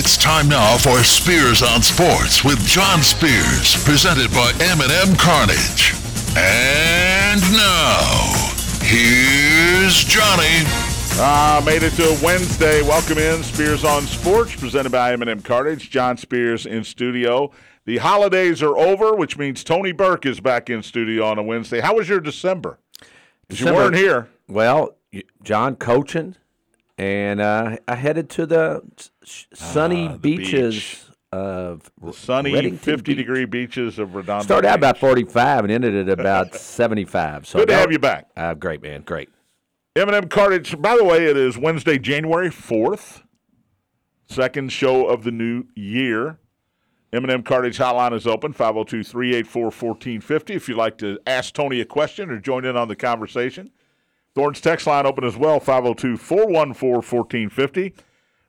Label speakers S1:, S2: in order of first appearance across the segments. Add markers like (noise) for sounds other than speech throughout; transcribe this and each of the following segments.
S1: It's time now for Spears on Sports with John Spears, presented by M&M Cartage. And now, here's Johnny.
S2: Ah, made it to Wednesday. Welcome in Spears on Sports, presented by M&M Cartage. John Spears in studio. The holidays are over, which means Tony Burke is back in studio on a Wednesday. How was your December? 'Cause you weren't here.
S3: Well, John coaching, and uh, I headed to the sunny
S2: Ah, the
S3: beaches
S2: beach.
S3: of
S2: The sunny
S3: Reddington
S2: 50
S3: Beach.
S2: degree beaches of Redondo.
S3: Started out about 45 and ended at about (laughs) 75. So
S2: Good to have you back.
S3: Uh, great, man. Great.
S2: M&M Cartage. By the way, it is Wednesday, January 4th, second show of the new year. M&M Cartage hotline is open, 502-384-1450 if you'd like to ask Tony a question or join in on the conversation. Thornton's text line open as well, 502-414-1450.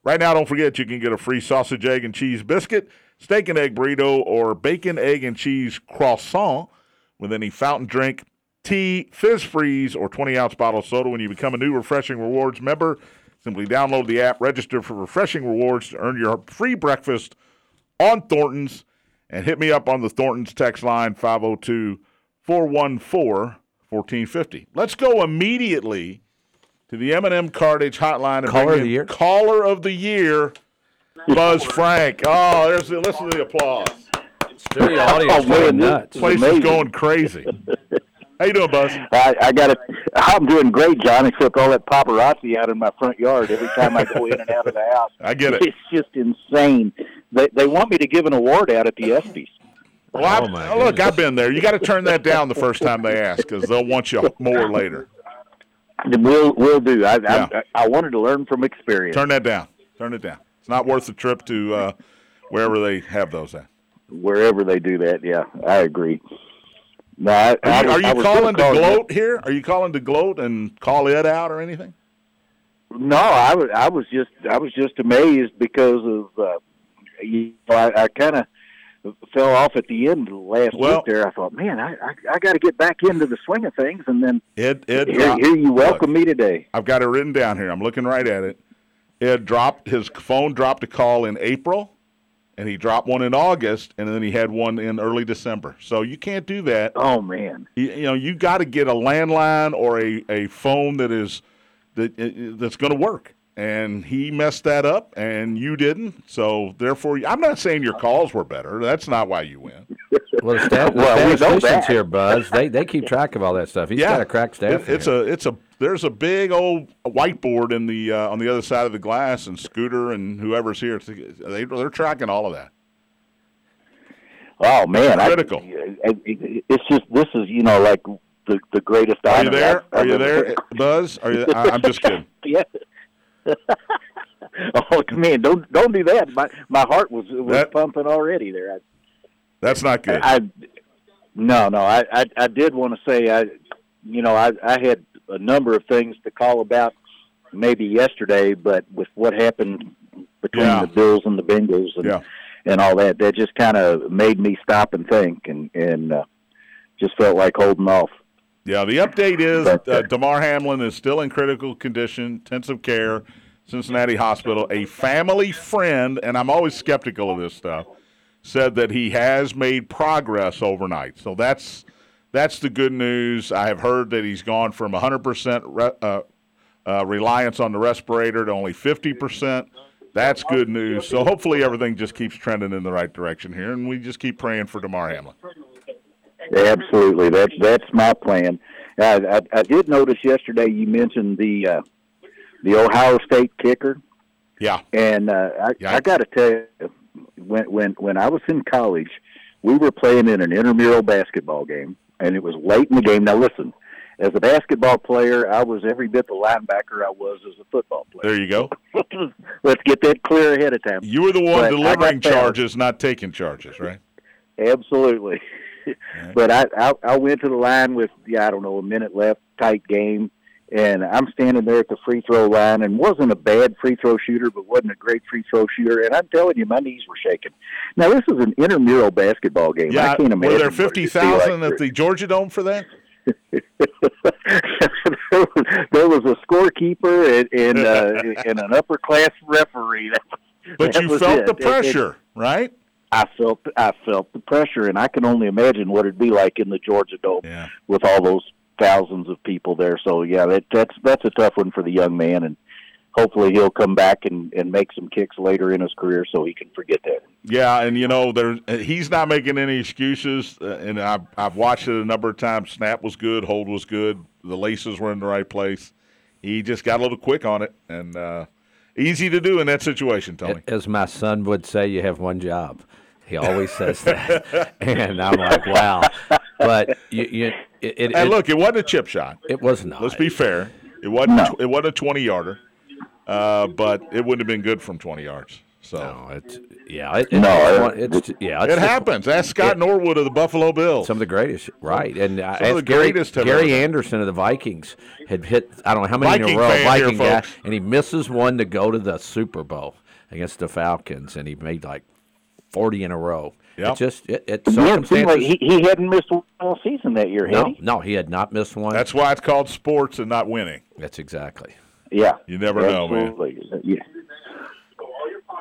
S2: Right now, don't forget you can get a free sausage, egg, and cheese biscuit, steak and egg burrito, or bacon, egg, and cheese croissant with any fountain drink, tea, fizz freeze, or 20 ounce bottle of soda when you become a new Refreshing Rewards member. Simply download the app, register for Refreshing Rewards to earn your free breakfast on Thornton's, and hit me up on the Thornton's text line 502 414 1450. Let's go immediately to the M&M Cartage hotline and
S3: Caller of the year?
S2: Caller of the year, Buzz Frank. Oh, there's the, listen to the applause.
S3: Studio audience
S4: Oh, man,
S3: going
S4: this-
S3: nuts.
S2: Place is
S4: amazing.
S2: going crazy. How you doing, Buzz?
S4: I, I got it. I'm doing great, John. Except all that paparazzi out in my front yard every time I go in and out of the house. (laughs)
S2: I get it.
S4: It's just insane. They they want me to give an award out at the ESPYS.
S2: Well, I,
S3: Oh, my
S2: look,
S3: goodness.
S2: I've been there. You got to turn that down the first time they ask because they'll want you more later.
S4: We'll we'll do. I,
S2: Yeah.
S4: I I wanted to learn from experience.
S2: Turn that down. Turn it down. It's not worth the trip to uh, wherever they have those at.
S4: Wherever they do that, yeah, I agree. No, I,
S2: Are you, are you
S4: I
S2: calling to
S4: call you-
S2: gloat here? Are you calling to gloat and call it out or anything?
S4: No, I was I was just I was just amazed because of uh, you know, I, I kind of fell off at the end of the last
S2: Well-
S4: week there. I thought, man, I I, I got to get back into the swing of things, and then here,
S2: dropped-
S4: here you
S2: look,
S4: welcome me today.
S2: I've got it written down here. I'm looking right at it. Ed dropped his phone dropped a call in April, and he dropped one in August, and then he had one in early December. So you can't do that.
S4: Oh man,
S2: you, you know you got to get a landline or a, a phone that is that uh, that's going to work and he messed that up and you didn't so therefore i'm not saying your calls were better that's not why you win (laughs)
S3: Well, the staff, the
S4: Well, we know
S3: statisticians
S4: that.
S3: here, Buzz, they, they keep track of all that stuff. He's got a crack staff.
S2: It- it's
S3: here.
S2: a it's a there's a big old whiteboard in the uh, on the other side of the glass and scooter and whoever's here they, they're tracking all of that
S4: oh man, I-
S2: Critical.
S4: I- it's just this is you know like the the greatest
S2: are you there
S4: I've-
S2: are you
S4: I've ever-
S2: there buzz are you I, i'm just kidding (laughs)
S4: yeah. (laughs) oh man, don't don't do that. My my heart was was
S2: That-
S4: pumping already there. I,
S2: that's not good
S4: I no no I I, I did want to say I you know I I had a number of things to call about maybe yesterday, but with what happened between
S2: Yeah.
S4: the Bills and the Bengals and
S2: Yeah.
S4: and all that, that just kind of made me stop and think and and uh, just felt like holding off.
S2: Yeah, the update is uh,
S4: uh,
S2: Damar Hamlin is still in critical condition, intensive care, Cincinnati Hospital. A family friend, and I'm always skeptical of this stuff, said that he has made progress overnight. So that's that's the good news. I have heard that he's gone from 100% re- uh, uh, reliance on the respirator to only 50%. That's good news. So hopefully everything just keeps trending in the right direction here, and we just keep praying for Damar Hamlin.
S4: Absolutely, that's that's my plan. I, I, I did notice yesterday you mentioned the uh, the Ohio State kicker,
S2: Yeah,
S4: and uh, I,
S2: Yeah.
S4: I got to tell you, when when when I was in college, we were playing in an intramural basketball game, and it was late in the game. Now listen, as a basketball player, I was every bit the linebacker I was as a football player.
S2: there you go. (laughs)
S4: Let's get that clear ahead of time.
S2: You were the one
S4: But
S2: delivering charges, not taking charges, right?
S4: Absolutely. (laughs) but I, I I went to the line with yeah I don't know a minute left, tight game, and I'm standing there at the free throw line and wasn't a bad free throw shooter, but wasn't a great free throw shooter. And I'm telling you, my knees were shaking. Now this is an intramural basketball game.
S2: Yeah,
S4: I can't imagine.
S2: were there fifty
S4: like
S2: at the Georgia Dome for that? (laughs)
S4: there was a scorekeeper and and, uh, (laughs) and an upper class referee.
S2: But
S4: That
S2: you
S4: was
S2: felt
S4: it.
S2: the
S4: It- it-
S2: pressure, right?
S4: I felt I felt the pressure, and I can only imagine what it'd be like in the Georgia Dome
S2: Yeah.
S4: with all those thousands of people there. So yeah, that, that's that's a tough one for the young man, and hopefully he'll come back and and make some kicks later in his career so he can forget that.
S2: Yeah, and you know, there he's not making any excuses, uh, and I've I've watched it a number of times. Snap was good, hold was good, the laces were in the right place. He just got a little quick on it, and uh, easy to do in that situation, Tony.
S3: As my son would say, you have one job. He always says that, (laughs) and I'm like, wow. But you, you it, it,
S2: And look, it wasn't a chip shot.
S3: it was not.
S2: Let's be fair. It wasn't. It wasn't a twenty yarder, uh, but it wouldn't have been good from twenty yards. So
S3: No, it's yeah. It, it,
S4: No,
S3: it's, it's yeah. It's
S2: it happens. Ask Scott Norwood of the Buffalo Bills.
S3: Some of the greatest, right? And uh,
S2: Some of
S3: ask
S2: the
S3: Gary,
S2: greatest have
S3: Gary. Anderson of the Vikings had hit I don't know how many in
S2: Viking
S3: a row,
S2: fan here,
S3: guy,
S2: folks.
S3: and he misses one to go to the Super Bowl against the Falcons, and he made like forty in a row.
S2: Yep.
S3: It just it, it
S4: Yeah,
S3: circumstances.
S4: like he, he hadn't missed one all season that year, had
S3: no,
S4: he?
S3: no, he had not missed one.
S2: That's why it's called sports and not winning.
S3: That's exactly.
S4: Yeah,
S2: You never know, man.
S4: Absolutely. Yeah.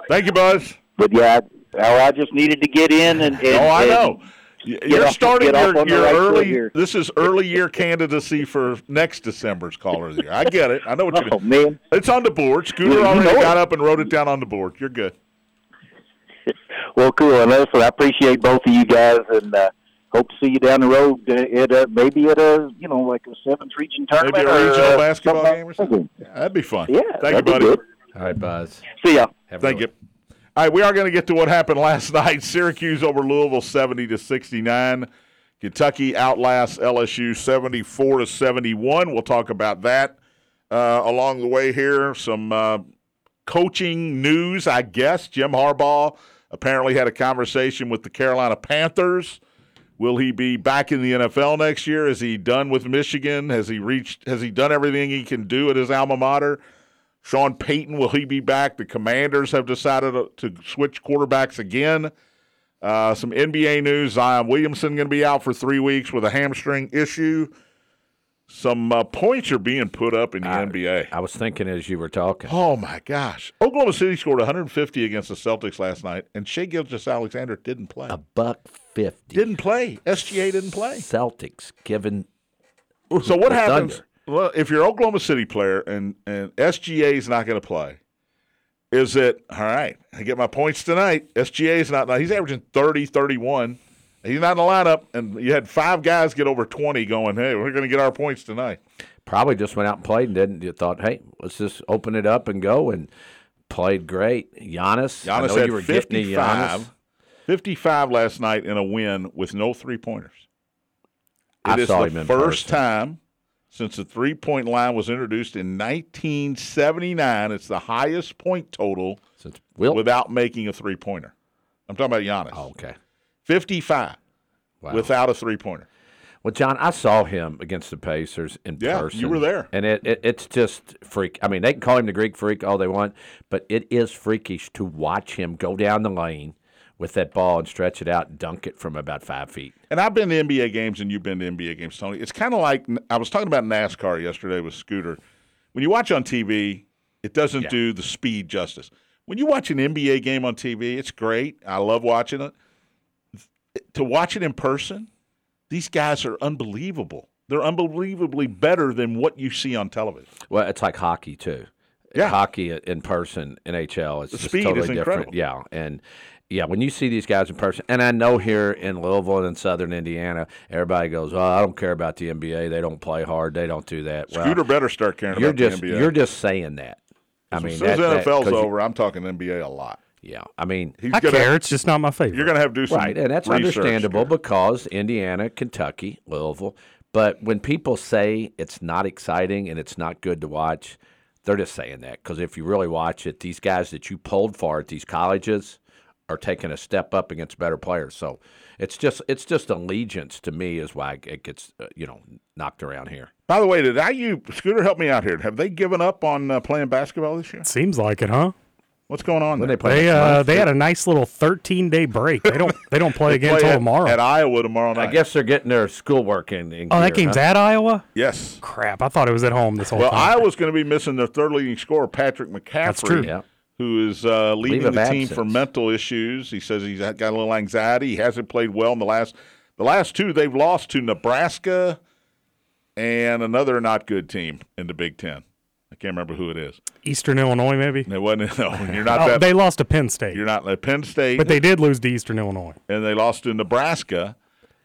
S2: Thank you, Buzz.
S4: But yeah, I, oh, I just needed to get in and. and
S2: Oh, I
S4: and-
S2: know. You're
S4: off-
S2: starting your,
S4: on the
S2: your
S4: right
S2: early. This is early year candidacy for next December's caller of the year. I get it. I know what you're
S4: Oh
S2: doing.
S4: man,
S2: It's on the board. Scooter
S4: You- you
S2: already got
S4: it.
S2: up and wrote it down on the board. You're good.
S4: Well, cool. And listen, I appreciate both of you guys, and uh, hope to see you down the road uh, at uh, maybe at a you know like a seventh region tournament,
S2: Maybe a
S4: or,
S2: regional
S4: uh,
S2: basketball
S4: something
S2: game or something. Yeah, that'd be fun.
S4: Yeah,
S2: Thank you,
S4: that'd be
S2: buddy.
S4: good.
S3: All right, Buzz.
S4: See ya.
S3: Have
S2: Thank
S3: good
S2: you. All right, we are going to get to what happened (laughs) last night. Syracuse over Louisville, seventy to sixty-nine. Kentucky outlasts LSU, seventy-four to seventy-one. We'll talk about that uh, along the way here. Some uh, coaching news, I guess. Jim Harbaugh apparently had a conversation with the Carolina Panthers. Will he be back in the NFL next year? Is he done with Michigan? Has he reached? Has he done everything he can do at his alma mater? Sean Payton, will he be back? The Commanders have decided to, switch quarterbacks again. Uh, some NBA news: Zion Williamson going to be out for three weeks with a hamstring issue. Some uh, points are being put up in the NBA.
S3: I was thinking as you were talking.
S2: Oh my gosh! Oklahoma City scored 150 against the Celtics last night, and Shai Gilgeous-Alexander didn't play.
S3: A buck fifty.
S2: Didn't play. SGA didn't play.
S3: Celtics given.
S2: So what happens?
S3: Thunder.
S2: Well, if you're Oklahoma City player and and SGA is not going to play, is it all right? I get my points tonight. SGA is not. He's averaging 30, 31. He's not in the lineup, and you had five guys get over 20 going, hey, we're going to get our points tonight.
S3: Probably just went out and played and didn't. You thought, hey, let's just open it up and go and played great. Giannis. I
S2: Giannis
S3: know
S2: had
S3: you were getting
S2: 55,
S3: Giannis.
S2: 55 last night in a win with no three pointers.
S3: I
S2: It is
S3: saw
S2: the
S3: him
S2: first
S3: person.
S2: time since the three point line was introduced in 1979. It's the highest point total
S3: Since Will.
S2: without making a three pointer. I'm talking about Giannis.
S3: oh, okay.
S2: 55
S3: Wow.
S2: without a three pointer.
S3: Well, John, I saw him against the Pacers in person.
S2: Yeah, you were there.
S3: and it, it it's just freak. I mean, they can call him the Greek freak all they want, but it is freakish to watch him go down the lane with that ball and stretch it out and dunk it from about five feet.
S2: And I've been to NBA games, and you've been to NBA games, Tony. It's kind of like I was talking about NASCAR yesterday with Scooter. When you watch on TV, it doesn't
S3: Yeah.
S2: do the speed justice. When you watch an NBA game on TV, it's great. I love watching it. To watch it in person, these guys are unbelievable. They're unbelievably better than what you see on television.
S3: Well, it's like hockey too.
S2: Yeah.
S3: hockey in person, in NHL, it's
S2: The
S3: just
S2: speed
S3: totally
S2: is
S3: different.
S2: incredible.
S3: Yeah, and yeah, when you see these guys in person, and I know here in Louisville and in Southern Indiana, everybody goes, "Oh, I don't care about the NBA. They don't play hard. They don't do that." Well,
S2: Scooter better start caring
S3: you're
S2: about
S3: just
S2: the NBA.
S3: you're just saying that. I mean,
S2: as soon as
S3: that- that-
S2: NFL's
S3: you-
S2: over, I'm talking NBA a lot.
S3: Yeah, I mean,
S2: He's
S5: I
S2: gonna,
S5: care. It's just not my favorite.
S2: You're going to have to do some
S3: right, and that's understandable
S2: Scooter.
S3: because Indiana, Kentucky, Louisville. But when people say it's not exciting and it's not good to watch, they're just saying that because if you really watch it, these guys that you pulled for at these colleges are taking a step up against better players. So it's just it's just allegiance to me is why it gets uh, you know knocked around here.
S2: By the way, did IU Scooter help me out here? Have they given up on uh, playing basketball this year?
S5: Seems like it, huh?
S2: What's going on
S3: When
S2: there?
S3: they play,
S5: They uh they had a nice little 13 day break. They don't they don't play again until tomorrow.
S2: at Iowa tomorrow night.
S3: I guess they're getting their schoolwork in. in
S5: oh, that game's
S3: huh?
S5: at Iowa.
S2: yes.
S5: Crap! I thought it was at home this whole
S2: Well,
S5: time.
S2: Well, Iowa's going to be missing their third leading scorer, Patrick McCaffery.
S5: That's true.
S3: Yeah.
S2: who is uh, leaving the
S3: of
S2: team for mental issues. He says he's got a little anxiety. He hasn't played well in the last the last two. They've lost to Nebraska and another not good team in the Big Ten. I can't remember who it is.
S5: Eastern Illinois, maybe.
S2: It wasn't. (laughs) No, you're not (laughs)
S5: Oh,
S2: that.
S5: they lost to Penn State,
S2: you're not like Penn State,
S5: but they did lose to Eastern Illinois.
S2: and they lost to Nebraska.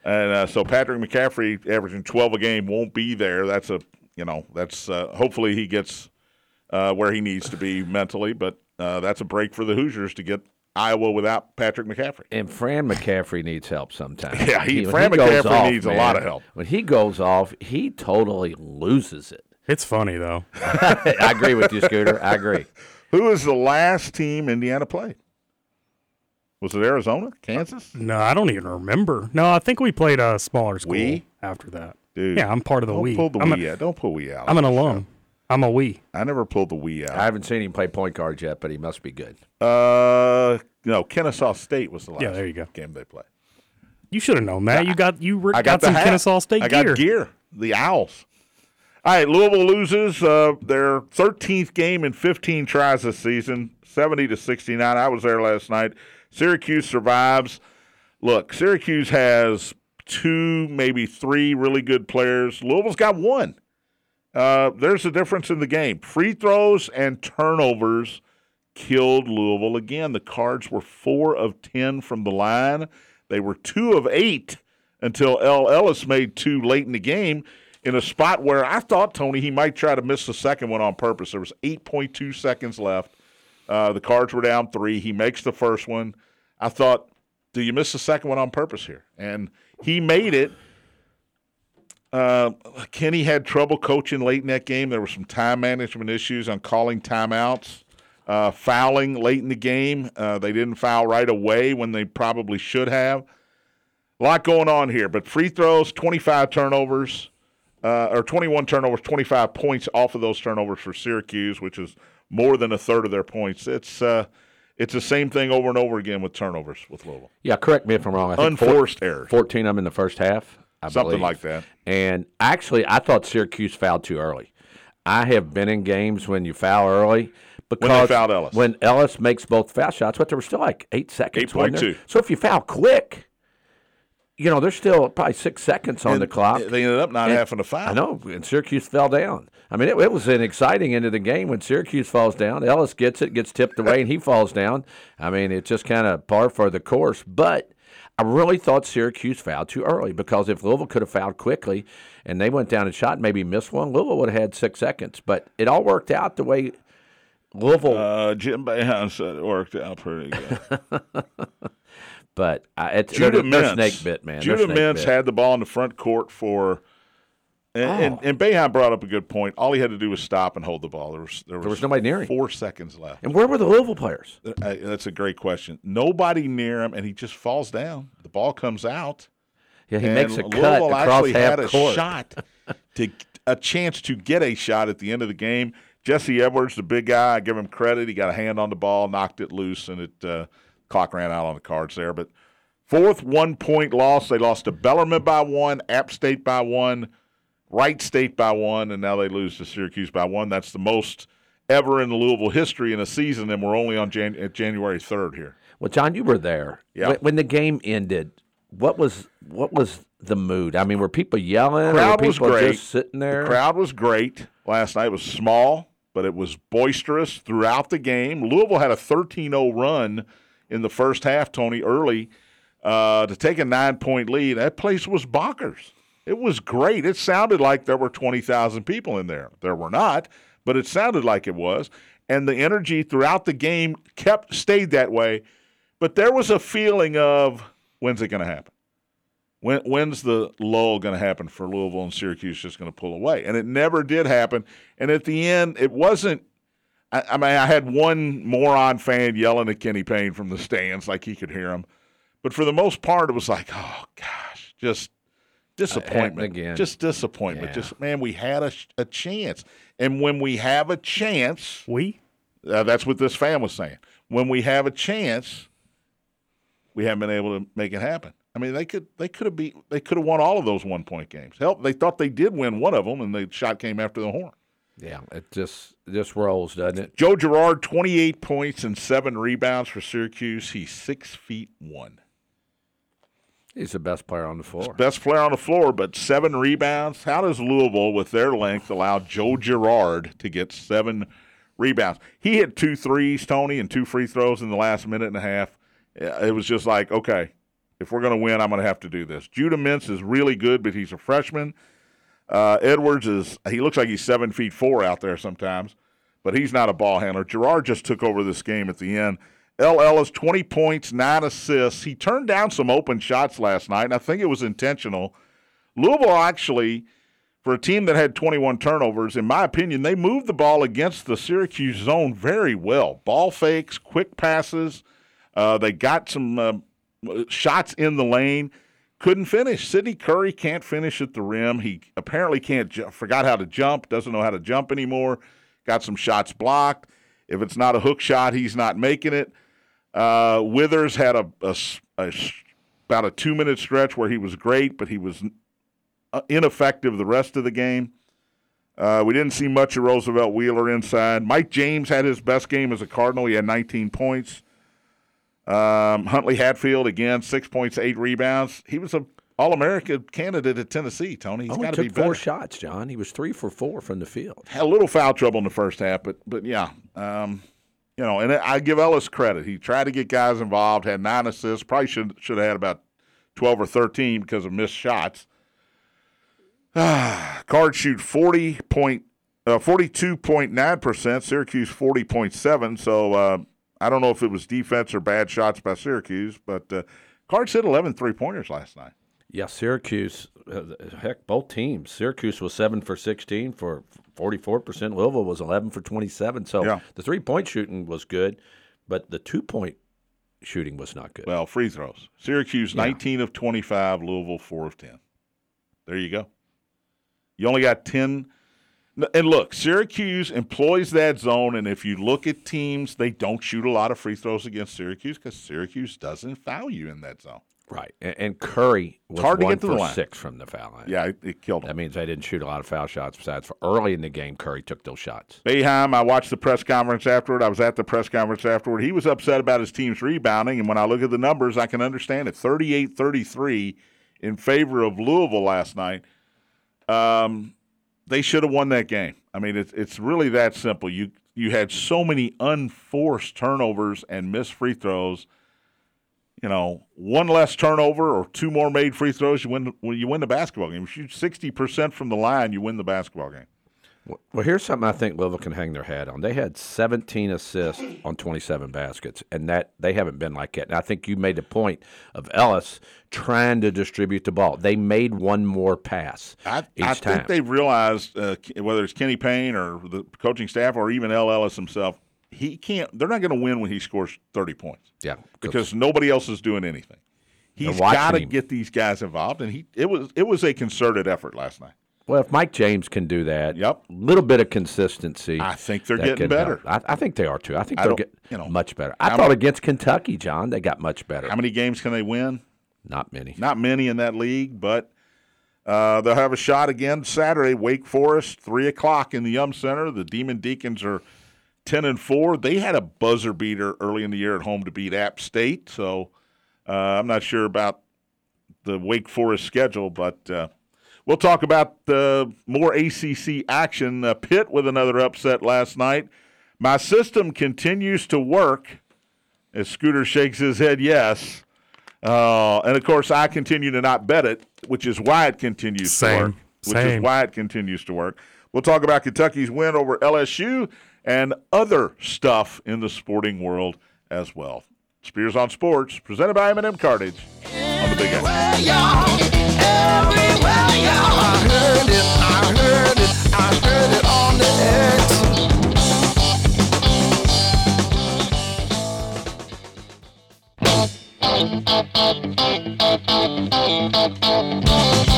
S2: And uh, so Patrick McCaffery, averaging 12 a game, won't be there. That's a you know that's uh, hopefully he gets uh, where he needs to be mentally, but uh, that's a break for the Hoosiers to get Iowa without Patrick McCaffery.
S3: And Fran McCaffery needs help sometimes.
S2: Yeah, he-
S3: when
S2: Fran
S3: goes
S2: McCaffery needs a lot of help.
S3: When he goes off, he totally loses it.
S5: It's funny though. (laughs)
S3: I agree with you, Scooter. I agree.
S2: Who is the last team Indiana played? Was it Arizona, Kansas?
S5: No, I don't even remember. No, I think we played a smaller school
S2: We?
S5: after that.
S2: Dude,
S5: Yeah, I'm part of the
S2: don't
S5: we.
S2: pull the
S5: I'm,
S2: we
S5: a,
S2: out. Don't pull we out.
S5: I'm an alum. I'm a we.
S2: I never pulled the we out.
S3: I haven't seen him play point guard yet, but he must be good.
S2: Uh, no, Kennesaw State was the last.
S5: Yeah, there you go.
S2: Game they played.
S5: You should have known that. You got you re-
S2: I
S5: got,
S2: got,
S5: some
S2: hat.
S5: Kennesaw State
S2: I got
S5: gear.
S2: gear. The Owls. All right, Louisville loses uh, their 13th game in 15 tries this season, 70 to 69. I was there last night. Syracuse survives. Look, Syracuse has two, maybe three really good players. Louisville's got one. Uh, there's a difference in the game. Free throws and turnovers killed Louisville again. The Cards were four of ten from the line. They were two of eight until El Ellis made two late in the game in a spot where I thought Tony he might try to miss the second one on purpose. There was 8.2 seconds left. Uh, the Cards were down three. He makes the first one. I thought, do you miss the second one on purpose here? And he made it. Uh, Kenny had trouble coaching late in that game. There were some time management issues on calling timeouts, uh, fouling late in the game. Uh, they didn't foul right away when they probably should have. A lot going on here, but free throws, 25 turnovers, uh, or 21 turnovers, 25 points off of those turnovers for Syracuse, which is more than a third of their points. It's uh, it's the same thing over and over again with turnovers with Louisville.
S3: Yeah, correct me if I'm wrong. I think four-
S2: Unforced errors.
S3: 14 of them in the first half. I
S2: Something
S3: believe.
S2: like that.
S3: And actually, I thought Syracuse fouled too early. I have been in games when you foul early because
S2: fouled Ellis.
S3: when Ellis makes both foul shots, but there were still like eight seconds. wasn't
S2: 8.2.
S3: So if you foul quick, you know there's still probably six seconds on
S2: And
S3: the clock.
S2: They ended up not
S3: And-
S2: having a foul.
S3: I know, and Syracuse fell down. I mean, it, it was an exciting end of the game when Syracuse falls down. Ellis gets it, gets tipped away, and he falls down. I mean, it's just kind of par for the course. But I really thought Syracuse fouled too early because if Louisville could have fouled quickly and they went down and shot, and maybe missed one, Louisville would have had six seconds. But it all worked out the way Louisville.
S2: Uh, Jim it worked out pretty good. (laughs)
S3: but it's they're,
S2: Judah
S3: they're
S2: Mintz,
S3: snake bit, man.
S2: Judah Mintz had the ball in the front court for, and, and,
S3: Oh.
S2: and Boeheim brought up a good point. All he had to do was stop and hold the ball. There was there was,
S3: was nobody near him.
S2: Four seconds left.
S3: And where were the Louisville players?
S2: Uh, that's a great question. Nobody near him, and he just falls down. The ball comes out.
S3: Yeah, he
S2: and
S3: makes a cut
S2: Louisville
S3: across
S2: actually
S3: half
S2: had a
S3: court.
S2: shot (laughs) to a chance to get a shot at the end of the game. Jesse Edwards, the big guy, I give him credit. He got a hand on the ball, knocked it loose, and it uh, clock ran out on the cards there. But fourth one point loss. They lost to Bellarmine by one, App State by one, Wright State by one, and now they lose to Syracuse by one. That's the most ever in Louisville history in a season, and we're only on Jan- uh, January third here.
S3: Well, John, you were there.
S2: Yeah.
S3: When, when the game ended, what was what was the mood? I mean, were people yelling?
S2: crowd
S3: or were
S2: was great.
S3: just sitting there?
S2: The crowd was great last night. It was small, but it was boisterous throughout the game. Louisville had a 13-0 run in the first half, Tony, early uh, to take a nine-point lead. That place was bonkers. It was great. It sounded like there were 20,000 people in there. There were not, but it sounded like it was. And the energy throughout the game kept stayed that way. But there was a feeling of when's it going to happen? When, when's the lull going to happen for Louisville and Syracuse just going to pull away? And it never did happen. And at the end, it wasn't. I, I mean, I had one moron fan yelling at Kenny Payne from the stands like he could hear him. But for the most part, it was like, oh, gosh, just disappointment.
S3: again.
S2: Just disappointment.
S3: Yeah.
S2: Just, man, we had a, a chance. And when we have a chance,
S5: We?
S2: uh, that's what this fan was saying. When we have a chance, we haven't been able to make it happen. I mean, they could they could have beat they could have won all of those one point games. Hell, they thought they did win one of them, and the shot came after the horn.
S3: Yeah, it just just rolls, doesn't it?
S2: Joe Girard, 28 points and seven rebounds for Syracuse. He's six feet one.
S3: He's the best player on the floor.
S2: Best player on the floor, but seven rebounds. How does Louisville, with their length, allow Joe Girard to get seven rebounds? He hit two threes, Tony, and two free throws in the last minute and a half. It was just like, okay, if we're going to win, I'm going to have to do this. Judah Mintz is really good, but he's a freshman. Uh, Edwards is he looks like he's seven feet four out there sometimes, but he's not a ball handler. Girard just took over this game at the end. El Ellis, 20 points, nine assists. He turned down some open shots last night, and I think it was intentional. Louisville actually, for a team that had 21 turnovers, in my opinion, they moved the ball against the Syracuse zone very well. Ball fakes, quick passes. Uh, they got some uh, shots in the lane. Couldn't finish. Sydney Curry can't finish at the rim. He apparently can't. Ju- forgot how to jump. Doesn't know how to jump anymore. Got some shots blocked. If it's not a hook shot, he's not making it. Uh, Withers had a, a, a, about a two minute stretch where he was great, but he was uh, ineffective the rest of the game. Uh, we didn't see much of Roosevelt Wheeler inside. Mike James had his best game as a Cardinal. He had 19 points. Um, Huntley Hatfield again, six points, eight rebounds. He was a All America candidate at Tennessee. Tony, he's
S3: Only
S2: got to be
S3: took four
S2: better.
S3: shots, John. He was three for four from the field.
S2: Had a little foul trouble in the first half, but but yeah, um, you know, and I give Ellis credit. He tried to get guys involved. Had nine assists. Probably should should have had about twelve or thirteen because of missed shots. (sighs) Card shoot forty point. Uh, 42.9%, Syracuse 40.7. So uh, I don't know if it was defense or bad shots by Syracuse, but uh, Cards hit 11 three pointers last night.
S3: Yeah, Syracuse. Uh, heck, both teams. Syracuse was seven for sixteen for forty-four percent. Louisville was eleven for twenty-seven. So
S2: Yeah.
S3: the three-point shooting was good, but the two-point shooting was not good.
S2: Well, free throws. Syracuse 19 of 25, Louisville 4 of 10. There you go. You only got 10. And look, Syracuse employs that zone, and if you look at teams, they don't shoot a lot of free throws against Syracuse because Syracuse doesn't foul you in that zone.
S3: right, and, and Curry was
S2: hard to get to
S3: for
S2: the line.
S3: six from the foul line.
S2: Yeah, it, it killed them.
S3: That means they didn't shoot a lot of foul shots. Besides, for early in the game, Curry took those shots.
S2: Boeheim, I watched the press conference afterward. I was at the press conference afterward. He was upset about his team's rebounding, and when I look at the numbers, I can understand it. 38 33 in favor of Louisville last night. Um, they should have won that game. I mean, it's, it's really that simple. You, you had so many unforced turnovers and missed free throws. You know, one less turnover or two more made free throws, you win. You win the basketball game. If You shoot sixty percent from the line, you win the basketball game.
S3: Well, here's something I think Louisville can hang their hat on. They had 17 assists on 27 baskets, and that they haven't been like that. And I think you made the point of Ellis trying to distribute the ball. They made one more pass
S2: I, I think they've realized uh, whether it's Kenny Payne or the coaching staff or even El Ellis himself, he can't. They're not going to win when he scores thirty points
S3: yeah,
S2: because nobody else is doing anything. He's got to get these guys involved, and he it was it was a concerted effort last night.
S3: Well, if Mike James can do that,
S2: Yep.
S3: little bit of consistency.
S2: I think they're getting better.
S3: I, I think they are too. I think
S2: I
S3: they'll
S2: don't-
S3: get
S2: you know,
S3: much better. I thought
S2: mu-
S3: against Kentucky, John, they got much better.
S2: How many games can they win?
S3: Not many.
S2: Not many in that league, but uh, they'll have a shot again Saturday. Wake Forest, three o'clock in the Yum Center. The Demon Deacons are ten and four. They had a buzzer beater early in the year at home to beat App State, so uh, I'm not sure about the Wake Forest schedule, but uh, we'll talk about uh, more ACC action. Uh, Pitt with another upset last night. My system continues to work. As Scooter shakes his head, yes. Uh, and of course, I continue to not bet it, which is why it continues to
S5: Same.
S2: work. Which is
S5: Same.
S2: why it continues to work. We'll talk about Kentucky's win over LSU and other stuff in the sporting world as well. Spears on Sports, presented by M&M Cartage on the Big X.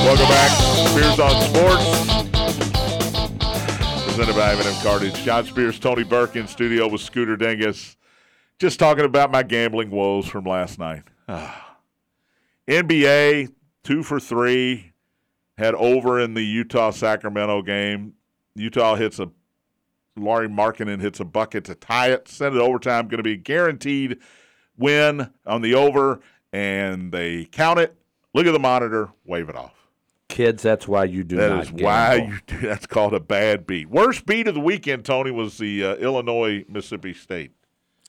S2: Welcome back. Spears on Sports. Presented by M&M Cartage. John Spears, Tony Burke in studio with Scooter Dingus. Just talking about my gambling woes from last night. Ah. NBA, two for three. Had over in the Utah Sacramento game. Utah hits a Lauri Markkanen hits a bucket to tie it, send it overtime. Going to be a guaranteed win on the over, and they count it. Look at the monitor, wave it off.
S3: Kids, that's why you do
S2: That
S3: not
S2: is why you do. (laughs) That's called a bad beat. Worst beat of the weekend, Tony, was the uh, Illinois Mississippi State.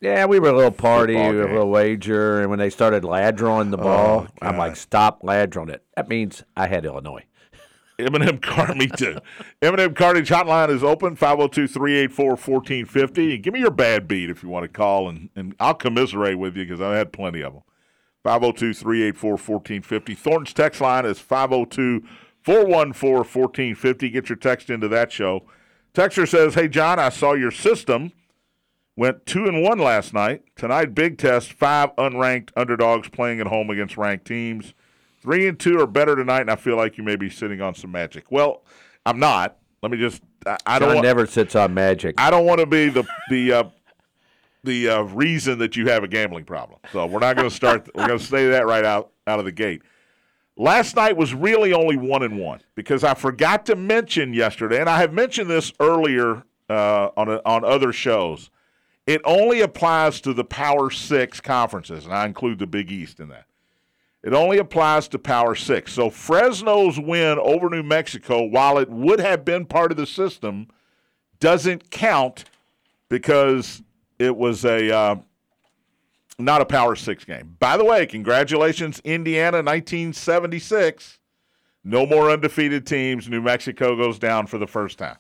S3: Yeah, we were a little party,
S2: Football
S3: we were a little wager, and when they started ladrawing the oh, ball, I'm like, stop ladrawing it. That means I had Illinois.
S2: Eminem Car, me too. M&M Cartage Hotline is open, 502 384 1450. Give me your bad beat if you want to call, and, and I'll commiserate with you because I had plenty of them. 502 384 1450. Thornton's text line is 502 414 1450. Get your text into that show. Texter says, Hey, John, I saw your system went two and one last night. Tonight, big test, five unranked underdogs playing at home against ranked teams. Three and two are better tonight, and I feel like you may be sitting on some magic. Well, I'm not. Let me just. I, I don't. Want,
S3: never sits on magic.
S2: I don't want to be the the uh, the uh, reason that you have a gambling problem. So we're not going to start. (laughs) we're going to say that right out out of the gate. Last night was really only one and one because I forgot to mention yesterday, and I have mentioned this earlier uh, on a, on other shows. It only applies to the Power Six conferences, and I include the Big East in that. It only applies to Power Six. So Fresno's win over New Mexico, while it would have been part of the system, doesn't count because it was a uh, not a Power Six game. By the way, congratulations, Indiana, 1976. No more undefeated teams. New Mexico goes down for the first time.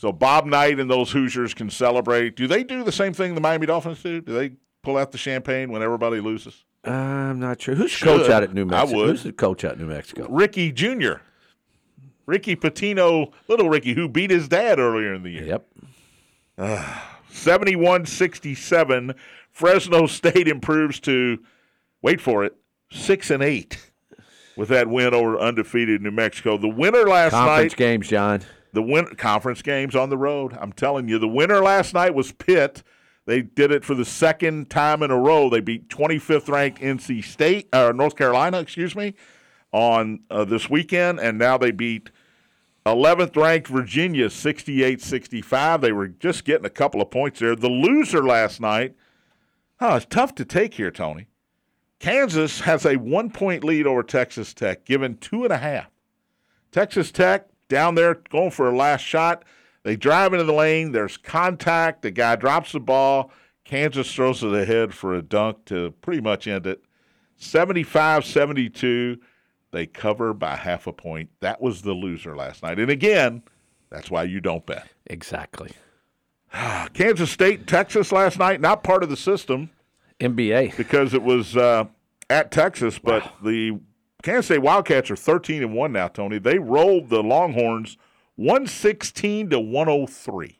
S2: So Bob Knight and those Hoosiers can celebrate. Do they do the same thing the Miami Dolphins do? Do they pull out the champagne when everybody loses?
S3: I'm not sure. Who's the
S2: Should.
S3: coach out at New
S2: I
S3: Mexico?
S2: would.
S3: Who's the coach out at New Mexico?
S2: Ricky Jr. Ricky Pitino, little Ricky, who beat his dad earlier in the year.
S3: Yep. (sighs)
S2: 71 67. Fresno (laughs) State improves to, wait for it, 6 and 8 with that win over undefeated New Mexico. The winner last
S3: Conference
S2: night,
S3: games, John.
S2: The win conference games on the road. I'm telling you, the winner last night was Pitt. They did it for the second time in a row. They beat 25th ranked NC State or North Carolina, excuse me, on uh, this weekend, and now they beat 11th ranked Virginia 68-65. They were just getting a couple of points there. The loser last night, oh, it's tough to take here, Tony. Kansas has a one point lead over Texas Tech, given two and a half. Texas Tech down there going for a last shot. They drive into the lane. There's contact. The guy drops the ball. Kansas throws it ahead for a dunk to pretty much end it. 75 72. They cover by half a point. That was the loser last night. And again, that's why you don't bet.
S3: Exactly. (sighs)
S2: Kansas State, Texas last night, not part of the system
S3: NBA.
S2: because it was uh, at Texas, but the Kansas State Wildcats are 13 and 1 now, Tony. They rolled the Longhorns 116 to 103.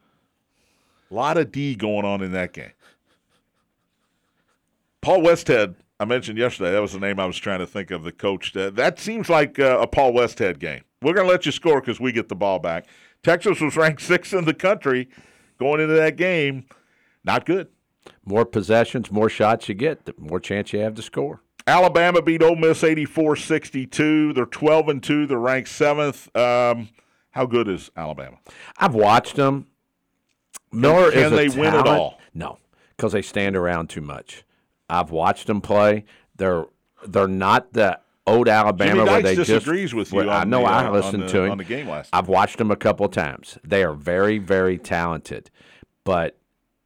S2: A lot of D going on in that game. Paul Westhead, I mentioned yesterday, that was the name I was trying to think of, the coach. Uh, that seems like uh, a Paul Westhead game. We're going to let you score because we get the ball back. Texas was ranked (laughs) sixth in the country going into that game. Not good.
S3: More possessions, more shots you get, the more chance you have to score.
S2: Alabama beat Ole Miss 84-62. They're 12 and 2. They're ranked 7th. Um, how good is Alabama?
S3: I've watched them. Miller
S2: Can
S3: is a
S2: they win at
S3: talent.
S2: all?
S3: No, because they stand around too much. I've watched them play. They're they're not the old Alabama where they
S2: disagrees
S3: just.
S2: with you
S3: I know.
S2: the,
S3: I
S2: uh,
S3: listened
S2: the-
S3: to him
S2: on the game last
S3: I've watched them a couple of times. They are very very talented, but